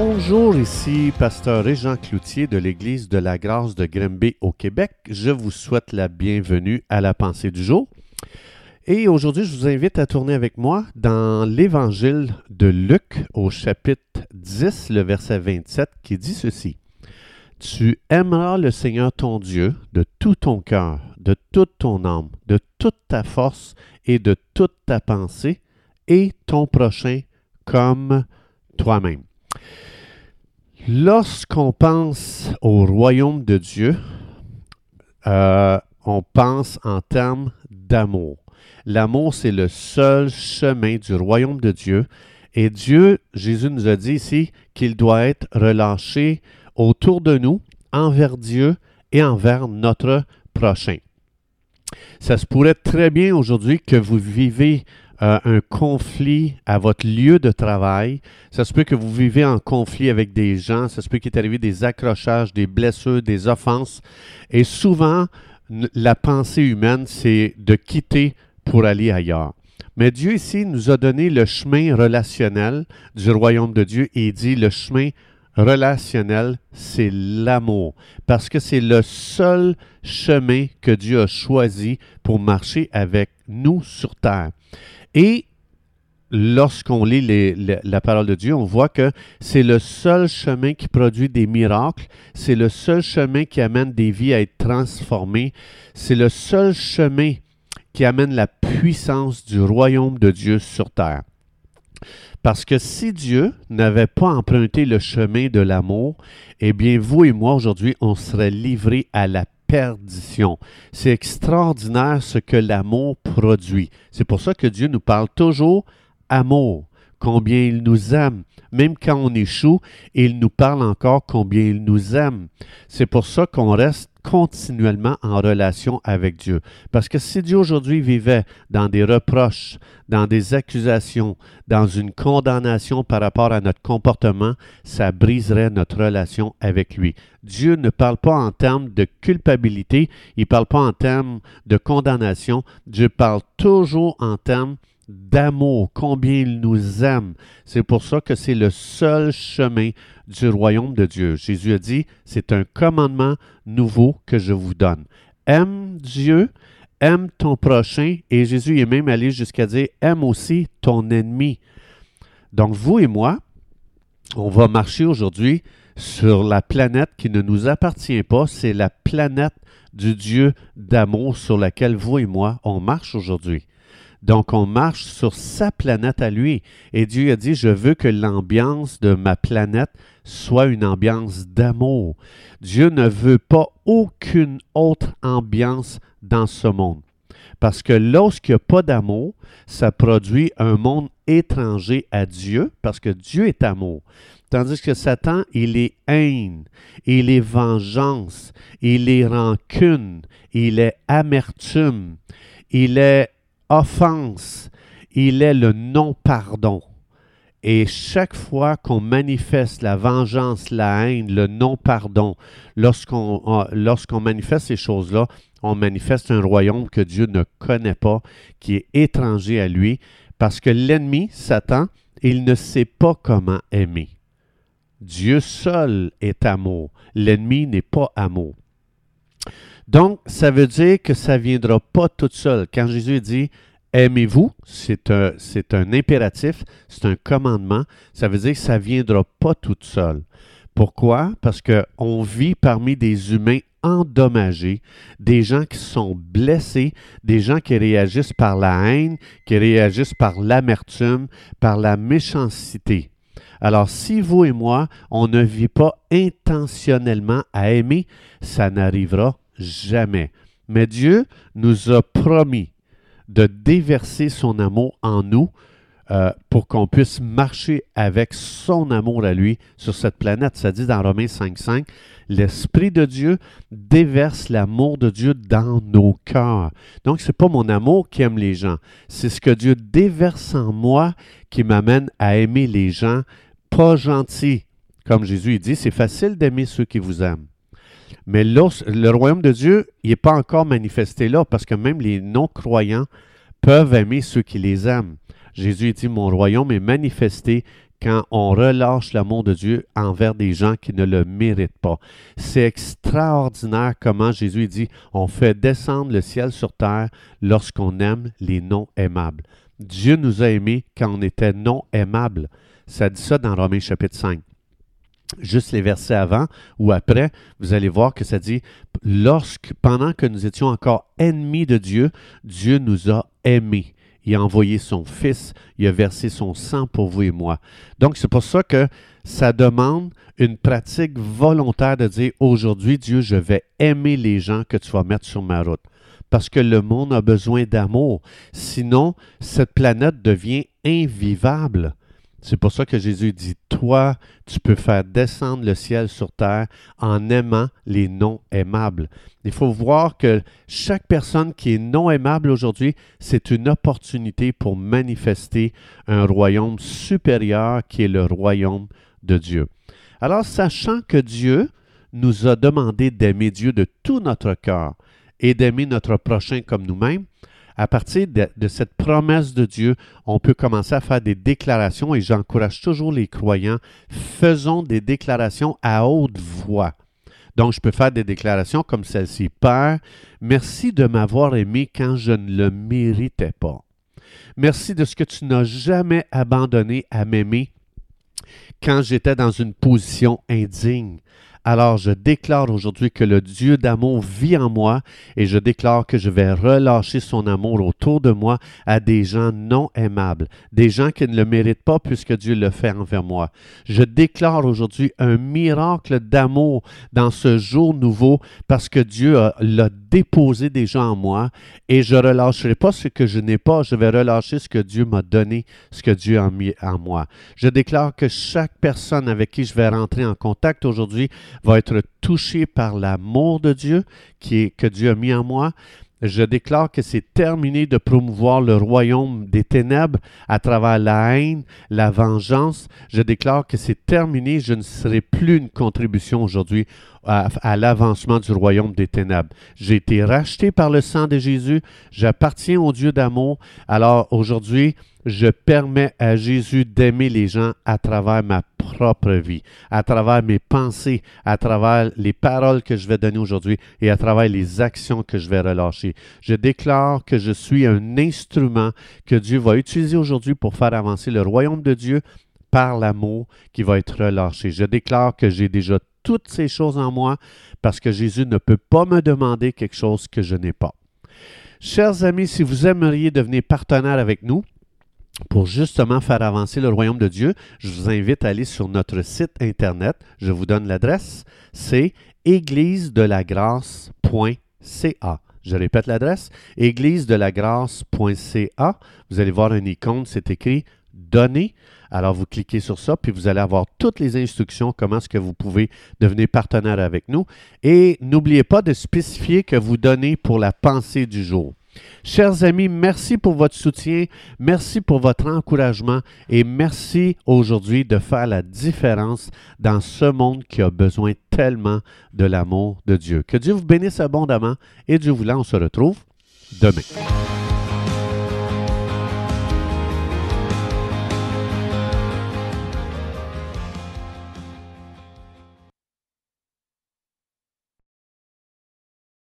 Bonjour, ici Pasteur Régent Cloutier de l'Église de la Grâce de Grimby au Québec. Je vous souhaite la bienvenue à la pensée du jour. Et aujourd'hui, je vous invite à tourner avec moi dans l'Évangile de Luc au chapitre 10, le verset 27, qui dit ceci. Tu aimeras le Seigneur ton Dieu de tout ton cœur, de toute ton âme, de toute ta force et de toute ta pensée, et ton prochain comme toi-même. Lorsqu'on pense au royaume de Dieu, euh, on pense en termes d'amour. L'amour, c'est le seul chemin du royaume de Dieu. Et Dieu, Jésus nous a dit ici qu'il doit être relâché autour de nous, envers Dieu et envers notre prochain. Ça se pourrait très bien aujourd'hui que vous vivez euh, un conflit à votre lieu de travail. Ça se peut que vous vivez en conflit avec des gens. Ça se peut qu'il est arrivé des accrochages, des blessures, des offenses. Et souvent, la pensée humaine, c'est de quitter pour aller ailleurs. Mais Dieu ici nous a donné le chemin relationnel du royaume de Dieu et il dit le chemin relationnel, c'est l'amour. Parce que c'est le seul chemin que Dieu a choisi pour marcher avec nous sur terre. Et lorsqu'on lit la parole de Dieu, on voit que c'est le seul chemin qui produit des miracles, c'est le seul chemin qui amène des vies à être transformées, c'est le seul chemin qui amène la puissance du royaume de Dieu sur terre. Parce que si Dieu n'avait pas emprunté le chemin de l'amour, eh bien, vous et moi, aujourd'hui, on serait livrés à la perdition. C'est extraordinaire ce que l'amour produit. C'est pour ça que Dieu nous parle toujours amour, combien il nous aime. Même quand on échoue, il nous parle encore combien il nous aime. C'est pour ça qu'on reste continuellement en relation avec Dieu. Parce que si Dieu aujourd'hui vivait dans des reproches, dans des accusations, dans une condamnation par rapport à notre comportement, ça briserait notre relation avec lui. Dieu ne parle pas en termes de culpabilité, il ne parle pas en termes de condamnation, Dieu parle toujours en termes d'amour, combien il nous aime. C'est pour ça que c'est le seul chemin du royaume de Dieu. Jésus a dit, c'est un commandement nouveau que je vous donne. Aime Dieu, aime ton prochain, et Jésus est même allé jusqu'à dire, aime aussi ton ennemi. Donc vous et moi, on va marcher aujourd'hui sur la planète qui ne nous appartient pas, c'est la planète du Dieu d'amour sur laquelle vous et moi, on marche aujourd'hui. Donc, on marche sur sa planète à lui. Et Dieu a dit, je veux que l'ambiance de ma planète soit une ambiance d'amour. Dieu ne veut pas aucune autre ambiance dans ce monde. Parce que lorsqu'il n'y a pas d'amour, ça produit un monde étranger à Dieu, parce que Dieu est amour. Tandis que Satan, il est haine, il est vengeance, il est rancune, il est amertume, il est offense, il est le non-pardon. Et chaque fois qu'on manifeste la vengeance, la haine, le non-pardon, lorsqu'on lorsqu'on manifeste ces choses-là, on manifeste un royaume que Dieu ne connaît pas, qui est étranger à lui, parce que l'ennemi, Satan, il ne sait pas comment aimer. Dieu seul est amour. L'ennemi n'est pas amour. Donc, ça veut dire que ça ne viendra pas tout seul. Quand Jésus dit Aimez-vous, c'est un, impératif, c'est un commandement. Ça veut dire que ça ne viendra pas tout seul. Pourquoi? Parce qu'on vit parmi des humains endommagés, des gens qui sont blessés, des gens qui réagissent par la haine, qui réagissent par l'amertume, par la méchanceté. Alors, si vous et moi, on ne vit pas intentionnellement à aimer, ça n'arrivera jamais. Mais Dieu nous a promis de déverser son amour en nous euh, pour qu'on puisse marcher avec son amour à lui sur cette planète. Ça dit dans Romains 5.5, l'Esprit de Dieu déverse l'amour de Dieu dans nos cœurs. Donc, ce n'est pas mon amour qui aime les gens, c'est ce que Dieu déverse en moi qui m'amène à aimer les gens pas gentils. Comme Jésus dit, c'est facile d'aimer ceux qui vous aiment. Mais le royaume de Dieu, il n'est pas encore manifesté là, parce que même les non-croyants peuvent aimer ceux qui les aiment. Jésus dit, mon royaume est manifesté, quand on relâche l'amour de Dieu envers des gens qui ne le méritent pas. C'est extraordinaire comment Jésus dit, on fait descendre le ciel sur terre lorsqu'on aime les non aimables. Dieu nous a aimés quand on était non aimables. Ça dit ça dans Romains chapitre 5 juste les versets avant ou après, vous allez voir que ça dit lorsque pendant que nous étions encore ennemis de Dieu, Dieu nous a aimés. Il a envoyé son Fils, il a versé son sang pour vous et moi. Donc c'est pour ça que ça demande une pratique volontaire de dire aujourd'hui, Dieu, je vais aimer les gens que tu vas mettre sur ma route. Parce que le monde a besoin d'amour. Sinon, cette planète devient invivable. C'est pour ça que Jésus dit, toi, tu peux faire descendre le ciel sur terre en aimant les non aimables. Il faut voir que chaque personne qui est non aimable aujourd'hui, c'est une opportunité pour manifester un royaume supérieur qui est le royaume de Dieu. Alors, sachant que Dieu nous a demandé d'aimer Dieu de tout notre cœur et d'aimer notre prochain comme nous-mêmes, à partir de, cette promesse de Dieu, on peut commencer à faire des déclarations et j'encourage toujours les croyants, faisons des déclarations à haute voix. Donc, je peux faire des déclarations comme celle-ci. Père, merci de m'avoir aimé quand je ne le méritais pas. Merci de ce que tu n'as jamais abandonné à m'aimer quand j'étais dans une position indigne. Alors je déclare aujourd'hui que le Dieu d'amour vit en moi et je déclare que je vais relâcher son amour autour de moi à des gens non aimables, des gens qui ne le méritent pas puisque Dieu le fait envers moi. Je déclare aujourd'hui un miracle d'amour dans ce jour nouveau parce que Dieu l'a déposé gens en moi et je relâcherai pas ce que je n'ai pas, je vais relâcher ce que Dieu m'a donné, ce que Dieu a mis en moi. Je déclare que chaque personne avec qui je vais rentrer en contact aujourd'hui va être touché par l'amour de Dieu qui est, que Dieu a mis en moi. Je déclare que c'est terminé de promouvoir le royaume des ténèbres à travers la haine, la vengeance. Je déclare que c'est terminé. Je ne serai plus une contribution aujourd'hui à, l'avancement du royaume des ténèbres. J'ai été racheté par le sang de Jésus. J'appartiens au Dieu d'amour. Alors aujourd'hui, je permets à Jésus d'aimer les gens à travers ma propre vie, à travers mes pensées, à travers les paroles que je vais donner aujourd'hui et à travers les actions que je vais relâcher. Je déclare que je suis un instrument que Dieu va utiliser aujourd'hui pour faire avancer le royaume de Dieu par l'amour qui va être relâché. Je déclare que j'ai déjà toutes ces choses en moi parce que Jésus ne peut pas me demander quelque chose que je n'ai pas. Chers amis, si vous aimeriez devenir partenaire avec nous, pour justement faire avancer le royaume de Dieu, je vous invite à aller sur notre site internet. Je vous donne l'adresse. C'est églisedelagrâce.ca. Je répète l'adresse, églisedelagrâce.ca. Vous allez voir une icône, c'est écrit Donner. Alors vous cliquez sur ça, puis vous allez avoir toutes les instructions, comment est-ce que vous pouvez devenir partenaire avec nous. Et n'oubliez pas de spécifier que vous donnez pour la pensée du jour. Chers amis, merci pour votre soutien, merci pour votre encouragement et merci aujourd'hui de faire la différence dans ce monde qui a besoin tellement de l'amour de Dieu. Que Dieu vous bénisse abondamment et Dieu voulant, on se retrouve demain.